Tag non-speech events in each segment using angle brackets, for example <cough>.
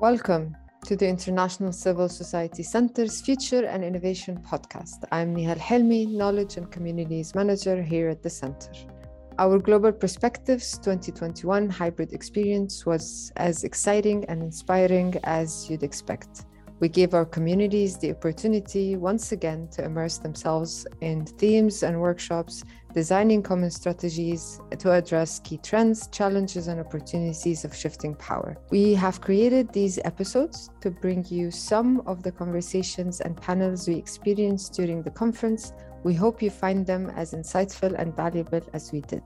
Welcome to the International Civil Society Center's Future and Innovation podcast. I'm Nihal Helmi, Knowledge and Communities Manager here at the Center. Our Global Perspectives 2021 hybrid experience was as exciting and inspiring as you'd expect. We gave our communities the opportunity once again to immerse themselves in themes and workshops, designing common strategies to address key trends, challenges, and opportunities of shifting power. We have created these episodes to bring you some of the conversations and panels we experienced during the conference. We hope you find them as insightful and valuable as we did.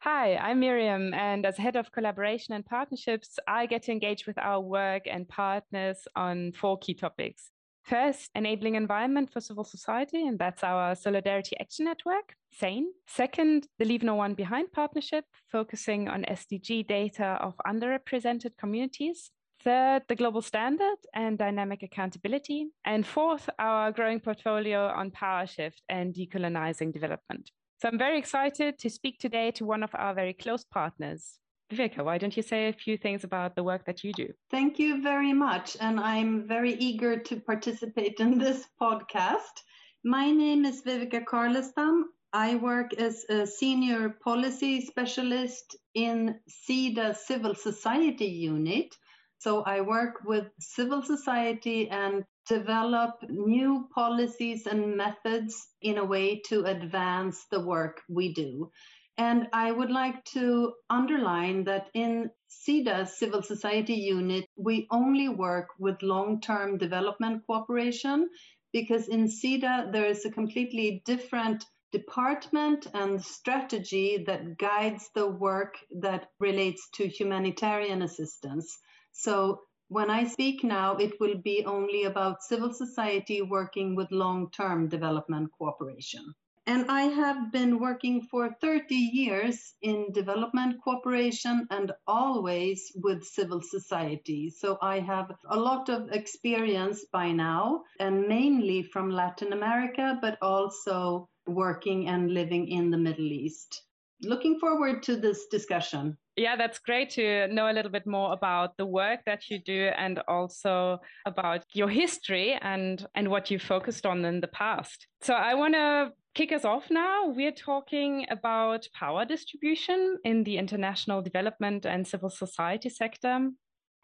Hi, I'm Miriam, and as head of collaboration and partnerships, I get to engage with our work and partners on four key topics. First, enabling environment for civil society, and that's our Solidarity Action Network, SANE. Second, the Leave No One Behind partnership, focusing on SDG data of underrepresented communities. Third, the global standard and dynamic accountability. And fourth, our growing portfolio on power shift and decolonizing development. So I'm very excited to speak today to one of our very close partners. Viveka, why don't you say a few things about the work that you do? Thank you very much. And I'm very eager to participate in this podcast. My name is Viveka Karlestam. I work as a senior policy specialist in SIDA Civil Society Unit. So I work with civil society and develop new policies and methods in a way to advance the work we do. And I would like to underline that in SIDA Civil Society Unit, we only work with long term development cooperation because in SIDA there is a completely different department and strategy that guides the work that relates to humanitarian assistance. So when I speak now, it will be only about civil society working with long term development cooperation. And I have been working for 30 years in development cooperation and always with civil society. So I have a lot of experience by now, and mainly from Latin America, but also working and living in the Middle East. Looking forward to this discussion. Yeah, that's great to know a little bit more about the work that you do and also about your history and and what you focused on in the past. So I want to kick us off now. We're talking about power distribution in the international development and civil society sector.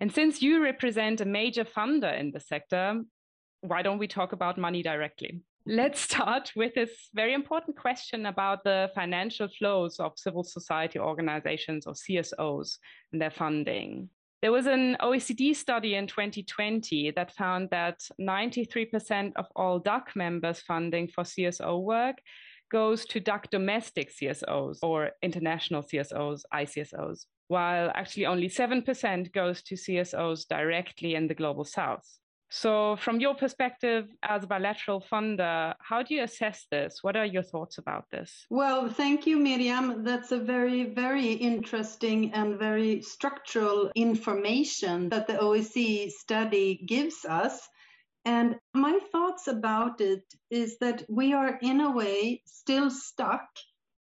And since you represent a major funder in the sector, why don't we talk about money directly? Let's start with this very important question about the financial flows of civil society organizations or CSOs and their funding. There was an OECD study in 2020 that found that 93% of all DAC members' funding for CSO work goes to DAC domestic CSOs or international CSOs, ICSOs, while actually only 7% goes to CSOs directly in the global south. So, from your perspective as a bilateral funder, how do you assess this? What are your thoughts about this? Well, thank you, Miriam. That's a very, very interesting and very structural information that the OECD study gives us. And my thoughts about it is that we are, in a way, still stuck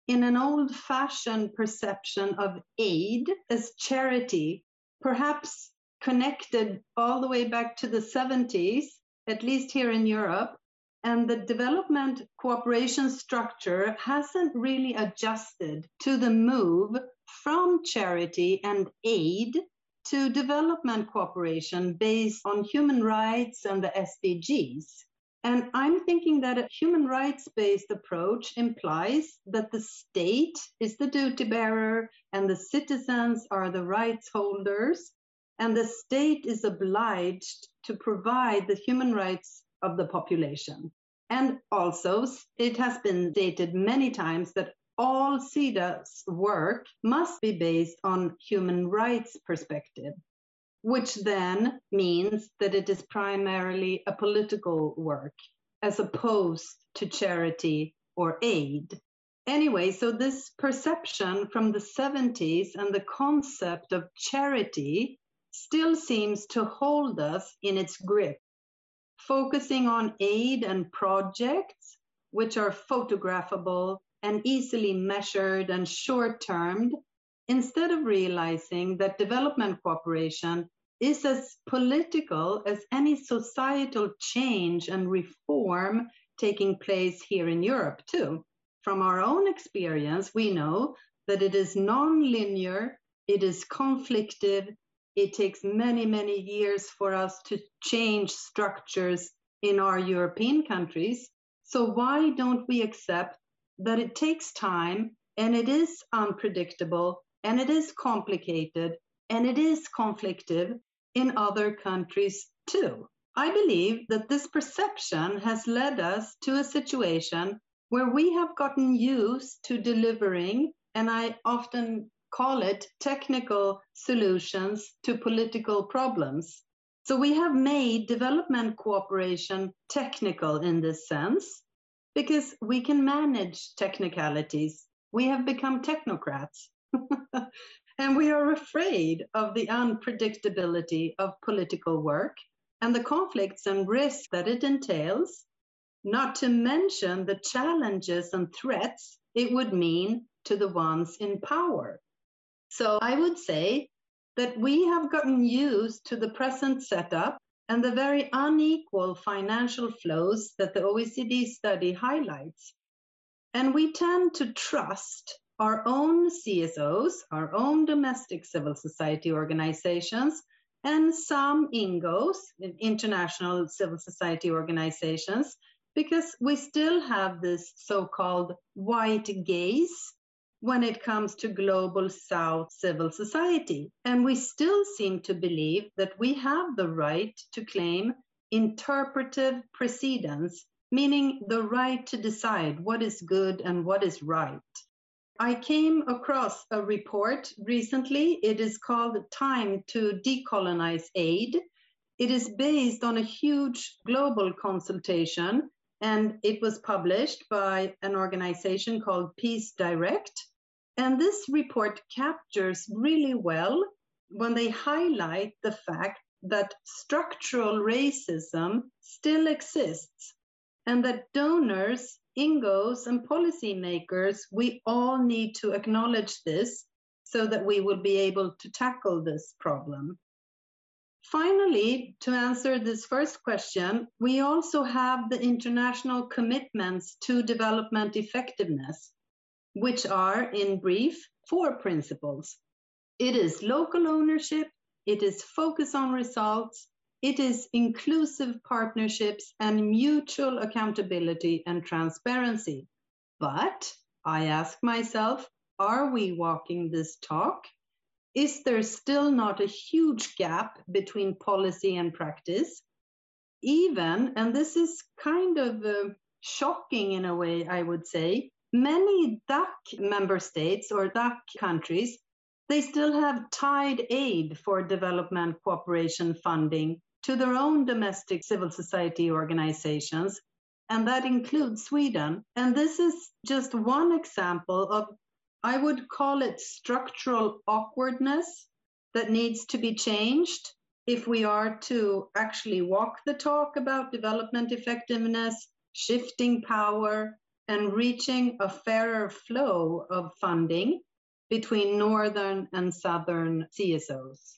in an old fashioned perception of aid as charity, perhaps connected all the way back to the 70s, at least here in Europe. And the development cooperation structure hasn't really adjusted to the move from charity and aid to development cooperation based on human rights and the SDGs. And I'm thinking that a human rights based approach implies that the state is the duty bearer and the citizens are the rights holders and the state is obliged to provide the human rights of the population. And also, it has been stated many times that all SIDA's work must be based on human rights perspective, which then means that it is primarily a political work as opposed to charity or aid. Anyway, so this perception from the 70s and the concept of charity still seems to hold us in its grip, focusing on aid and projects which are photographable and easily measured and short termed, instead of realizing that development cooperation is as political as any societal change and reform taking place here in Europe, too. From our own experience, we know that it is non-linear, it is conflictive, it takes many, many years for us to change structures in our European countries. So why don't we accept that it takes time and it is unpredictable and it is complicated and it is conflictive in other countries too? I believe that this perception has led us to a situation where we have gotten used to delivering, and I often call it technical solutions to political problems. So we have made development cooperation technical in this sense because we can manage technicalities. We have become technocrats. <laughs> and we are afraid of the unpredictability of political work and the conflicts and risks that it entails, not to mention the challenges and threats it would mean to the ones in power. So I would say that we have gotten used to the present setup and the very unequal financial flows that the OECD study highlights. And we tend to trust our own CSOs, our own domestic civil society organizations, and some INGOs, international civil society organizations, because we still have this so called white gaze when it comes to global South civil society. And we still seem to believe that we have the right to claim interpretive precedence, meaning the right to decide what is good and what is right. I came across a report recently. It is called Time to Decolonize Aid. It is based on a huge global consultation and it was published by an organization called Peace Direct. And this report captures really well when they highlight the fact that structural racism still exists and that donors INGOs and policymakers, we all need to acknowledge this so that we will be able to tackle this problem. Finally, to answer this first question, we also have the international commitments to development effectiveness, which are, in brief, four principles. It is local ownership, it is focus on results, it is inclusive partnerships and mutual accountability and transparency. But I ask myself, are we walking this talk? Is there still not a huge gap between policy and practice? Even, and this is kind of uh, shocking in a way, I would say, many DAC member states or DAC countries, they still have tied aid for development cooperation funding to their own domestic civil society organizations, and that includes Sweden. And this is just one example of, I would call it structural awkwardness that needs to be changed if we are to actually walk the talk about development effectiveness, shifting power, and reaching a fairer flow of funding between northern and southern CSOs.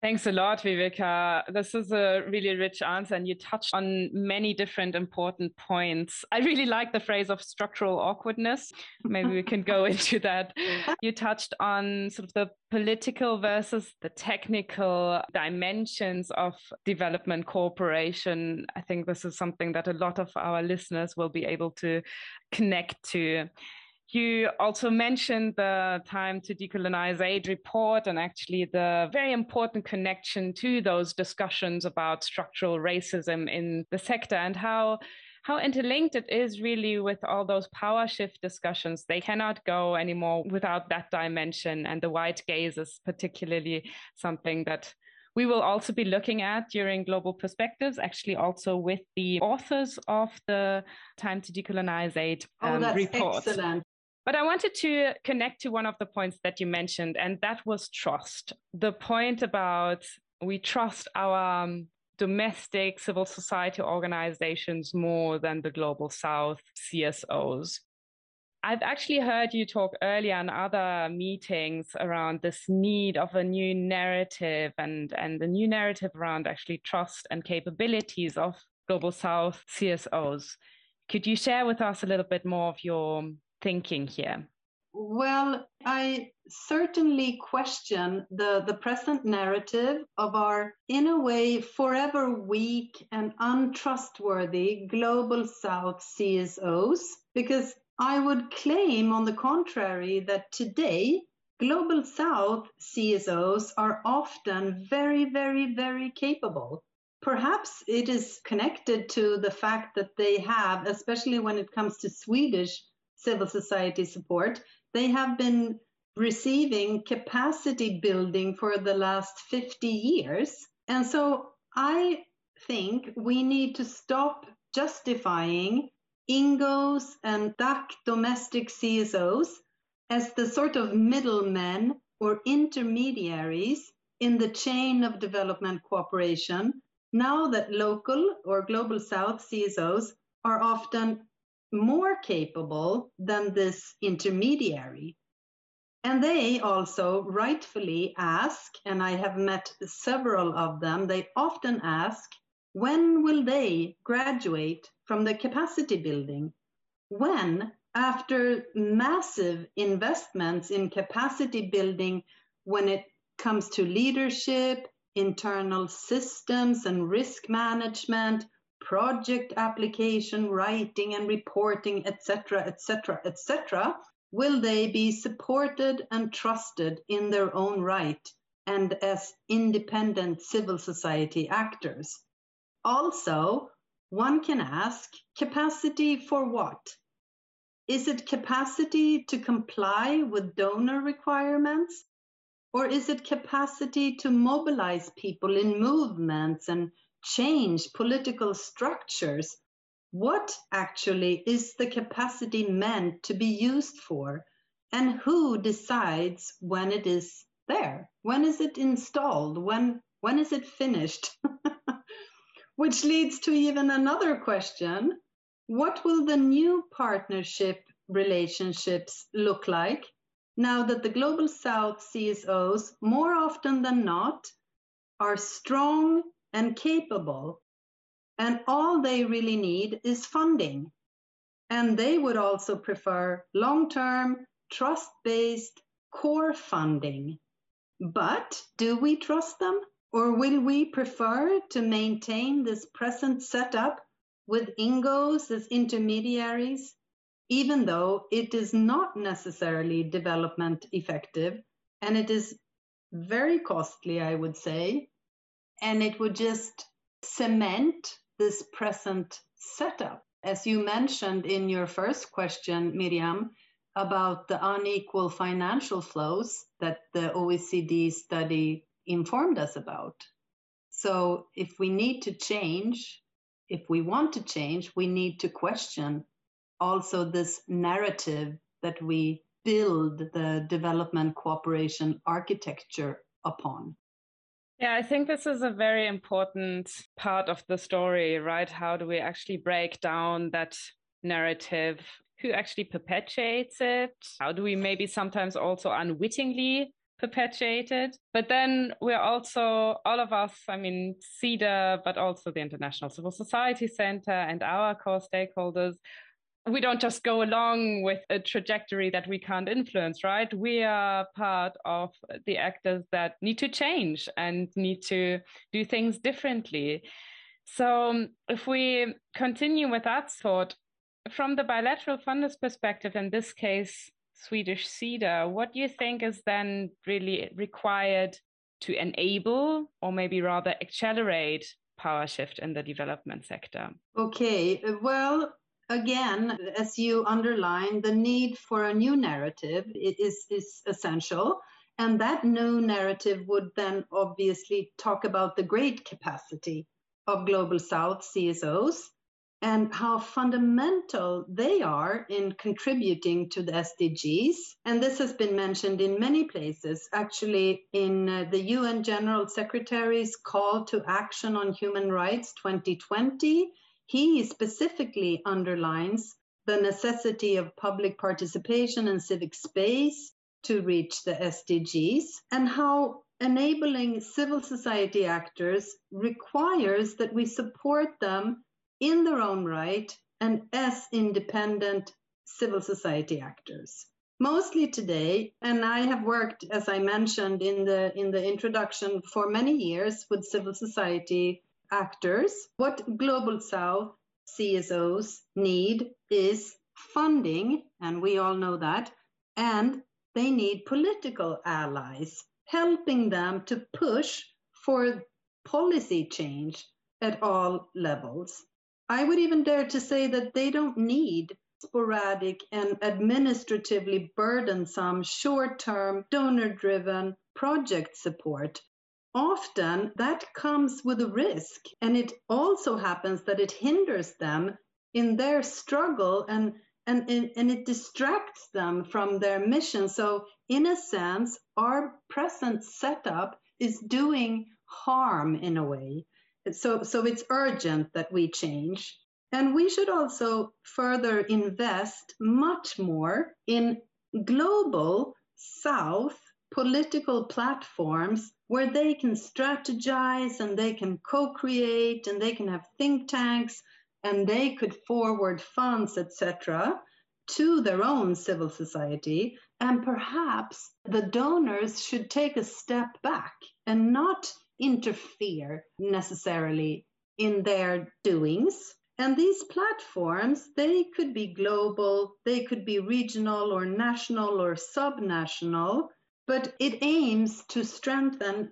Thanks a lot, Viveka. This is a really rich answer, and you touched on many different important points. I really like the phrase of structural awkwardness. Maybe we can go <laughs> into that. You touched on sort of the political versus the technical dimensions of development cooperation. I think this is something that a lot of our listeners will be able to connect to. You also mentioned the Time to Decolonize Aid report and actually the very important connection to those discussions about structural racism in the sector and how how interlinked it is really with all those power shift discussions. They cannot go anymore without that dimension. And the white gaze is particularly something that we will also be looking at during Global Perspectives, actually also with the authors of the Time to Decolonize Aid um, oh, report. Excellent. But I wanted to connect to one of the points that you mentioned, and that was trust. The point about we trust our um, domestic civil society organizations more than the global south CSOs. I've actually heard you talk earlier in other meetings around this need of a new narrative and, and the new narrative around actually trust and capabilities of Global South CSOs. Could you share with us a little bit more of your thinking here? Well, I certainly question the, the present narrative of our, in a way, forever weak and untrustworthy Global South CSOs, because I would claim, on the contrary, that today Global South CSOs are often very, very, very capable. Perhaps it is connected to the fact that they have, especially when it comes to Swedish civil society support, they have been receiving capacity building for the last 50 years. And so I think we need to stop justifying INGOs and DAC domestic CSOs as the sort of middlemen or intermediaries in the chain of development cooperation, now that local or global south CSOs are often more capable than this intermediary. And they also rightfully ask, and I have met several of them, they often ask, when will they graduate from the capacity building? When, after massive investments in capacity building, when it comes to leadership, internal systems and risk management, project application writing and reporting, etc., etc., etc., will they be supported and trusted in their own right and as independent civil society actors? Also, one can ask capacity for what? Is it capacity to comply with donor requirements? Or is it capacity to mobilize people in movements and change political structures? What actually is the capacity meant to be used for? And who decides when it is there? When is it installed? When, when is it finished? <laughs> Which leads to even another question. What will the new partnership relationships look like now that the Global South CSOs, more often than not, are strong and capable, and all they really need is funding? And they would also prefer long term, trust based core funding. But do we trust them? Or will we prefer to maintain this present setup with INGOs as intermediaries, even though it is not necessarily development effective and it is very costly, I would say, and it would just cement this present setup. As you mentioned in your first question, Miriam, about the unequal financial flows that the OECD study informed us about. So if we need to change, if we want to change, we need to question also this narrative that we build the development cooperation architecture upon. Yeah, I think this is a very important part of the story, right? How do we actually break down that narrative? Who actually perpetuates it? How do we maybe sometimes also unwittingly perpetuated. But then we're also, all of us, I mean, Sida, but also the International Civil Society Center and our core stakeholders, we don't just go along with a trajectory that we can't influence, right? We are part of the actors that need to change and need to do things differently. So, um, if we continue with that thought, from the bilateral funders perspective, in this case, Swedish Sida, what do you think is then really required to enable or maybe rather accelerate power shift in the development sector? Okay, uh, well, again, as you underline, the need for a new narrative is, is essential. And that new narrative would then obviously talk about the great capacity of Global South CSOs and how fundamental they are in contributing to the SDGs. And this has been mentioned in many places, actually, in uh, the UN General Secretary's Call to Action on Human Rights 2020. He specifically underlines the necessity of public participation and civic space to reach the SDGs, and how enabling civil society actors requires that we support them in their own right and as independent civil society actors. Mostly today and i have worked as i mentioned in the in the introduction for many years with civil society actors what global south csos need is funding and we all know that and they need political allies helping them to push for policy change at all levels i would even dare to say that they don't need sporadic and administratively burdensome short term donor driven project support. Often that comes with a risk, and it also happens that it hinders them in their struggle and and, and it distracts them from their mission. So, in a sense, our present setup is doing harm in a way. So, so it's urgent that we change. And we should also further invest much more in global South political platforms where they can strategize and they can co create and they can have think tanks and they could forward funds, etc., to their own civil society. And perhaps the donors should take a step back and not interfere necessarily in their doings and these platforms, they could be global, they could be regional or national or subnational, but it aims to strengthen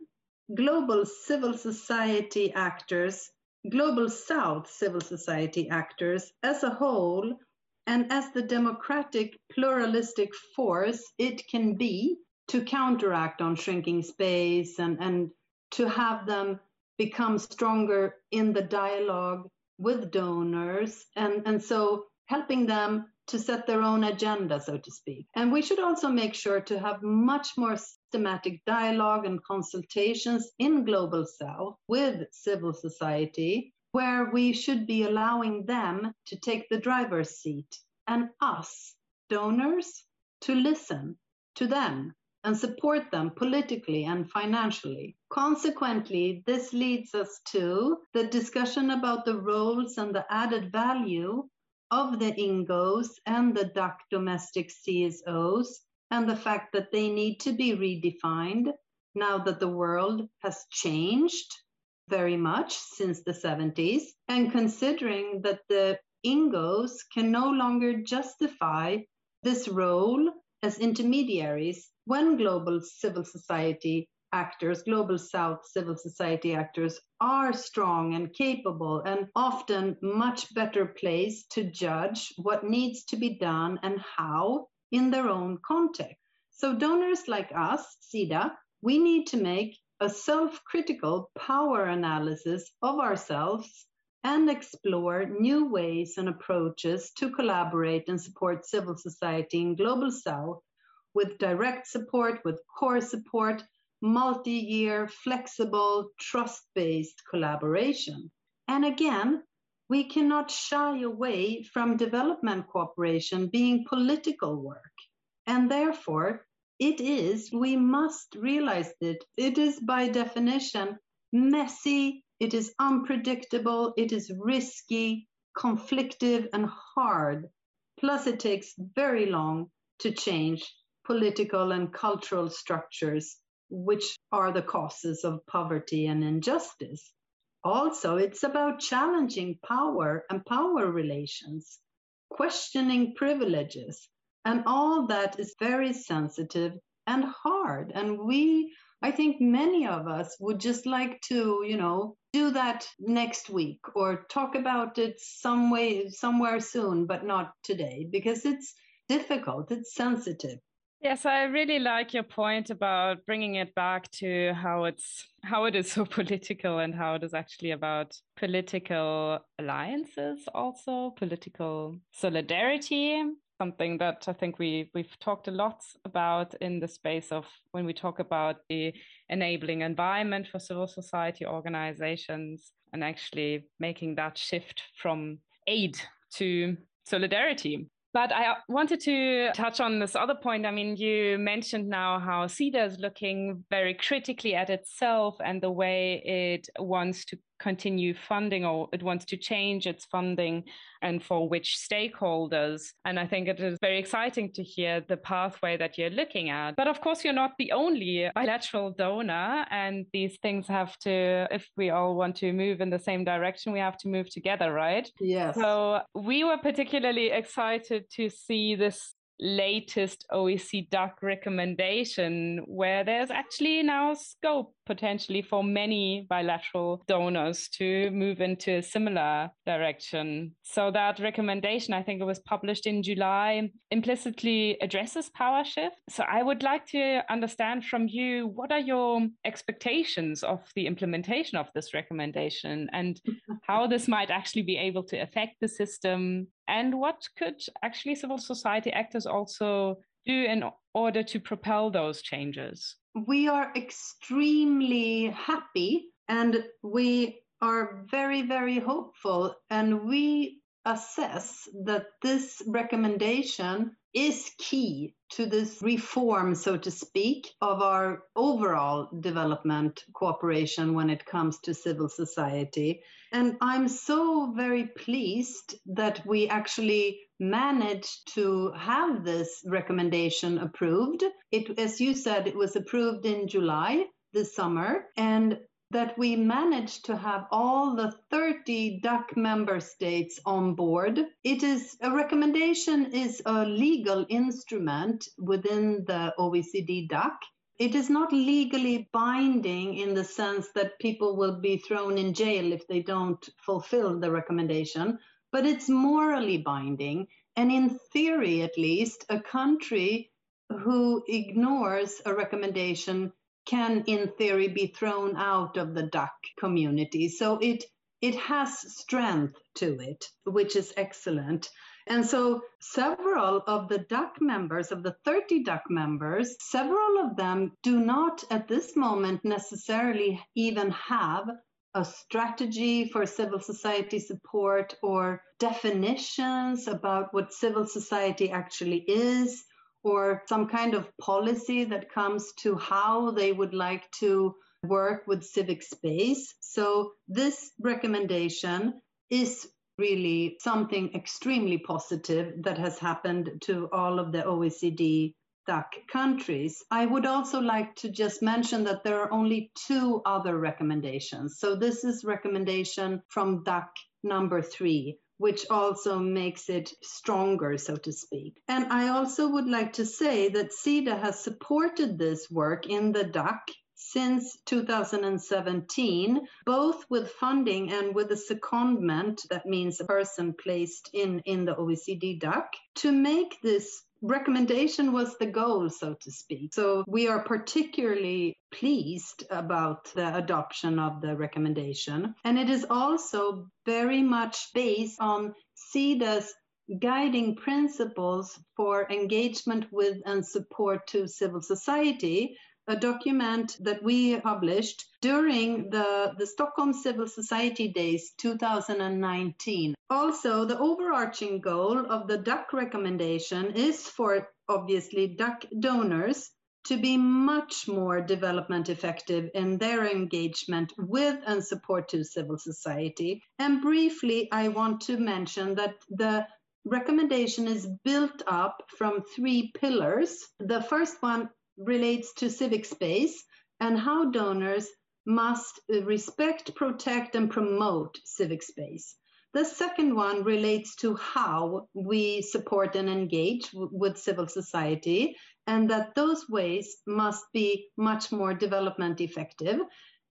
global civil society actors, global South civil society actors as a whole, and as the democratic pluralistic force it can be to counteract on shrinking space and, and to have them become stronger in the dialogue with donors and, and so helping them to set their own agenda, so to speak. And we should also make sure to have much more systematic dialogue and consultations in Global South with civil society, where we should be allowing them to take the driver's seat and us, donors, to listen to them and support them politically and financially. Consequently, this leads us to the discussion about the roles and the added value of the INGOs and the DAC domestic CSOs, and the fact that they need to be redefined now that the world has changed very much since the 70s, and considering that the INGOs can no longer justify this role as intermediaries when global civil society actors, global South civil society actors, are strong and capable and often much better placed to judge what needs to be done and how in their own context. So, donors like us, SIDA, we need to make a self critical power analysis of ourselves and explore new ways and approaches to collaborate and support civil society in Global South with direct support, with core support, multi year, flexible, trust based collaboration. And again, we cannot shy away from development cooperation being political work. And therefore, it is, we must realize that it is by definition messy, it is unpredictable, it is risky, conflictive, and hard. Plus, it takes very long to change political and cultural structures, which are the causes of poverty and injustice. Also, it's about challenging power and power relations, questioning privileges, and all that is very sensitive and hard. And we, I think many of us would just like to, you know, do that next week or talk about it some way, somewhere soon, but not today because it's difficult, it's sensitive. Yes, I really like your point about bringing it back to how it's how it is so <laughs> political and how it is actually about political alliances also, political solidarity, something that I think we we've talked a lot about in the space of when we talk about the enabling environment for civil society organizations and actually making that shift from aid to solidarity. But I wanted to touch on this other point. I mean, you mentioned now how Sida is looking very critically at itself and the way it wants to continue funding or it wants to change its funding and for which stakeholders. And I think it is very exciting to hear the pathway that you're looking at. But of course, you're not the only bilateral donor, and these things have to, if we all want to move in the same direction, we have to move together, right? Yes. So we were particularly excited to see this latest OECD DAC recommendation, where there's actually now scope potentially for many bilateral donors to move into a similar direction. So that recommendation, I think it was published in July, implicitly addresses power shift. So I would like to understand from you what are your expectations of the implementation of this recommendation and how this might actually be able to affect the system and what could actually civil society actors also do in order to propel those changes? We are extremely happy and we are very, very hopeful. And we assess that this recommendation is key to this reform, so to speak, of our overall development cooperation when it comes to civil society. And I'm so very pleased that we actually managed to have this recommendation approved. It, as you said, it was approved in July this summer. And that we managed to have all the 30 DAC member states on board. It is a recommendation is a legal instrument within the OECD DAC. It is not legally binding in the sense that people will be thrown in jail if they don't fulfill the recommendation, but it's morally binding. And in theory, at least, a country who ignores a recommendation can in theory be thrown out of the DAC community. So it it has strength to it, which is excellent. And so several of the DAC members, of the 30 DAC members, several of them do not at this moment necessarily even have a strategy for civil society support or definitions about what civil society actually is or some kind of policy that comes to how they would like to work with civic space. So, this recommendation is really something extremely positive that has happened to all of the OECD DAC countries. I would also like to just mention that there are only two other recommendations. So, this is recommendation from DAC number three, which also makes it stronger, so to speak. And I also would like to say that Sida has supported this work in the DAC since 2017, both with funding and with a secondment, that means a person placed in, in the OECD DAC, to make this recommendation was the goal, so to speak. So we are particularly pleased about the adoption of the recommendation. And it is also very much based on Sida's guiding principles for engagement with and support to civil society, a document that we published during the, the Stockholm Civil Society Days 2019. Also, the overarching goal of the DAC recommendation is for obviously DAC donors to be much more development effective in their engagement with and support to civil society. And briefly, I want to mention that the recommendation is built up from three pillars. The first one relates to civic space and how donors must uh, respect, protect, and promote civic space. The second one relates to how we support and engage with civil society, and that those ways must be much more development effective.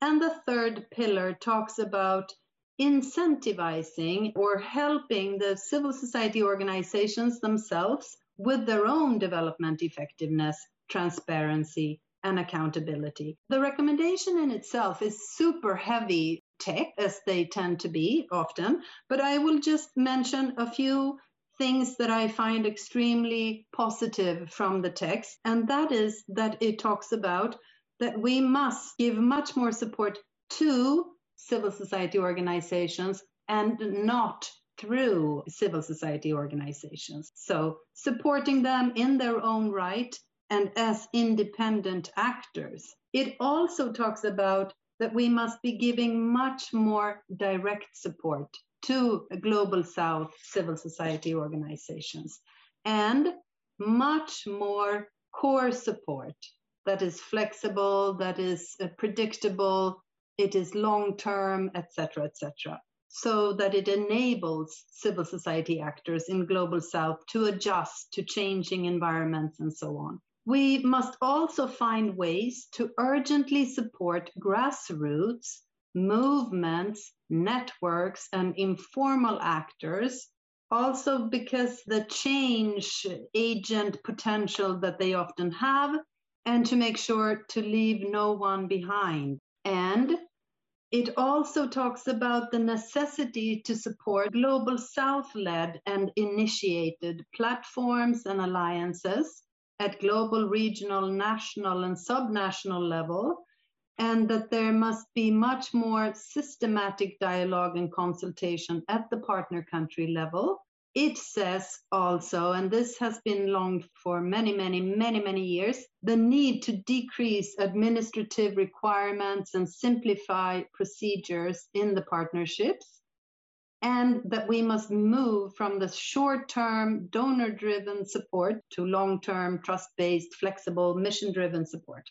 And the third pillar talks about incentivizing or helping the civil society organizations themselves with their own development effectiveness transparency, and accountability. The recommendation in itself is super heavy tech, as they tend to be often, but I will just mention a few things that I find extremely positive from the text, and that is that it talks about that we must give much more support to civil society organizations and not through civil society organizations. So, supporting them in their own right and as independent actors. It also talks about that we must be giving much more direct support to global south civil society organizations and much more core support that is flexible that is uh, predictable it is long term etc etc so that it enables civil society actors in global south to adjust to changing environments and so on we must also find ways to urgently support grassroots movements, networks, and informal actors. Also, because the change agent potential that they often have, and to make sure to leave no one behind. And it also talks about the necessity to support global South led and initiated platforms and alliances at global, regional, national, and subnational level and that there must be much more systematic dialogue and consultation at the partner country level. It says also, and this has been longed for many, many, many, many years, the need to decrease administrative requirements and simplify procedures in the partnerships, and that we must move from the short term donor driven support to long term trust based, flexible, mission driven support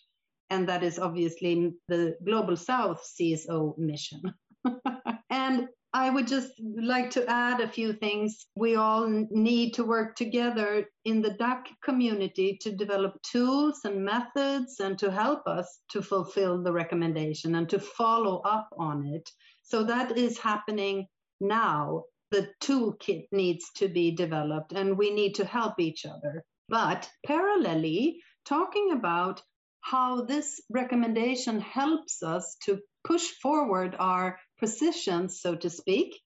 and that is obviously the Global South CSO mission. <laughs> and I would just like to add a few things. We all need to work together in the DAC community to develop tools and methods and to help us to fulfill the recommendation and to follow up on it. So that is happening now. The toolkit needs to be developed and we need to help each other. But parallelly, talking about how this recommendation helps us to push forward our positions, so to speak.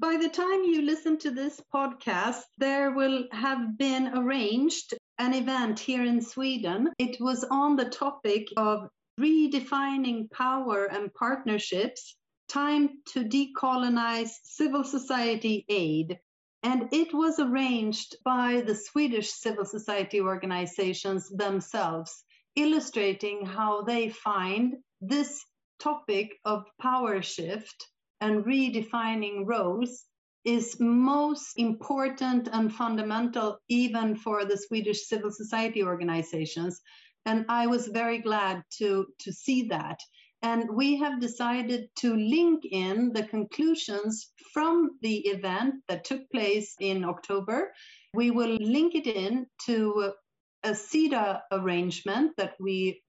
By the time you listen to this podcast, there will have been arranged an event here in Sweden. It was on the topic of redefining power and partnerships, time to decolonize civil society aid. And it was arranged by the Swedish civil society organizations themselves illustrating how they find this topic of power shift and redefining roles is most important and fundamental even for the Swedish civil society organizations. And I was very glad to, to see that. And we have decided to link in the conclusions from the event that took place in October. We will link it in to a Sida arrangement that we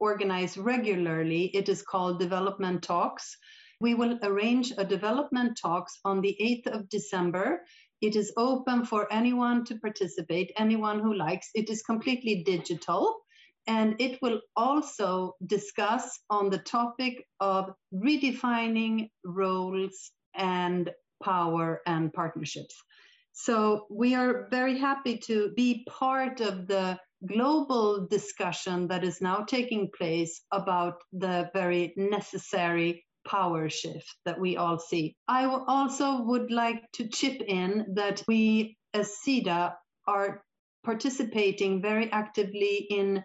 organize regularly. It is called Development Talks. We will arrange a development talks on the 8th of December. It is open for anyone to participate, anyone who likes. It is completely digital. And it will also discuss on the topic of redefining roles and power and partnerships. So we are very happy to be part of the global discussion that is now taking place about the very necessary power shift that we all see. I also would like to chip in that we as Sida are participating very actively in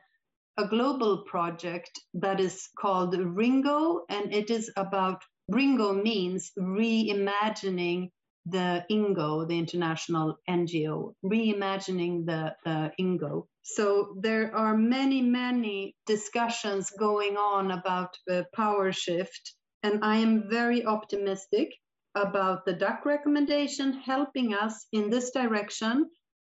a global project that is called Ringo, and it is about Ringo means reimagining the INGO, the international NGO, reimagining the, the INGO. So there are many, many discussions going on about the power shift, and I am very optimistic about the DAC recommendation helping us in this direction.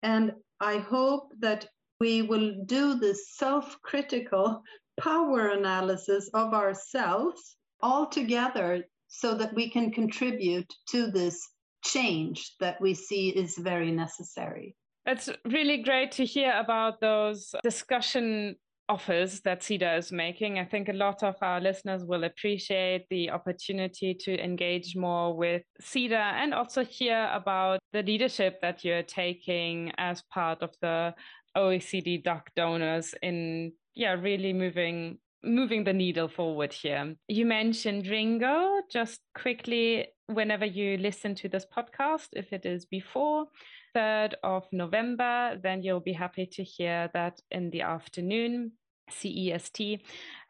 And I hope that we will do this self critical power analysis of ourselves all together so that we can contribute to this change that we see is very necessary. It's really great to hear about those discussion offers that Sida is making. I think a lot of our listeners will appreciate the opportunity to engage more with Sida and also hear about the leadership that you're taking as part of the OECD DAC donors in yeah, really moving moving the needle forward here. You mentioned Ringo. Just quickly, whenever you listen to this podcast, if it is before 3rd of November, then you'll be happy to hear that in the afternoon, CEST,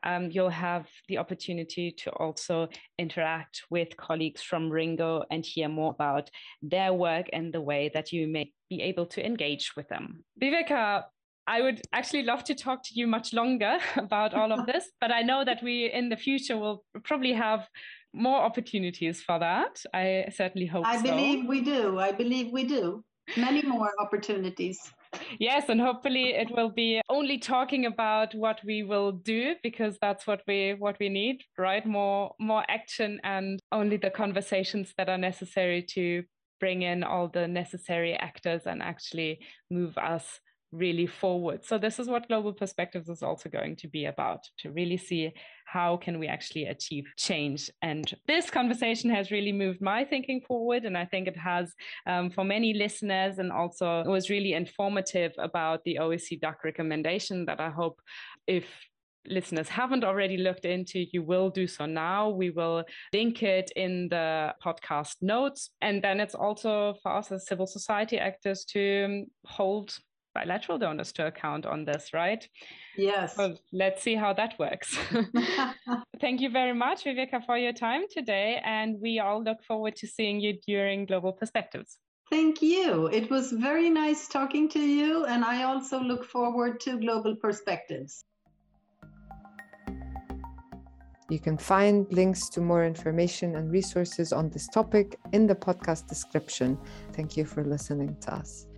um, you'll have the opportunity to also interact with colleagues from Ringo and hear more about their work and the way that you may be able to engage with them. Viveka, I would actually love to talk to you much longer <laughs> about all of <laughs> this, but I know that we in the future will probably have more opportunities for that. I certainly hope so. I so. believe we do. I believe we do. Many more opportunities. Yes, and hopefully it will be only talking about what we will do because that's what we what we need, right? More more action and only the conversations that are necessary to bring in all the necessary actors and actually move us really forward. So this is what global perspectives is also going to be about to really see how can we actually achieve change. And this conversation has really moved my thinking forward, and I think it has um, for many listeners, and also it was really informative about the OECD DAC recommendation that I hope if listeners haven't already looked into, you will do so now. We will link it in the podcast notes. And then it's also for us as civil society actors to hold bilateral donors to account on this, right? Yes. So let's see how that works. <laughs> <laughs> Thank you very much, Viveka, for your time today. And we all look forward to seeing you during Global Perspectives. Thank you. It was very nice talking to you. And I also look forward to Global Perspectives. You can find links to more information and resources on this topic in the podcast description. Thank you for listening to us.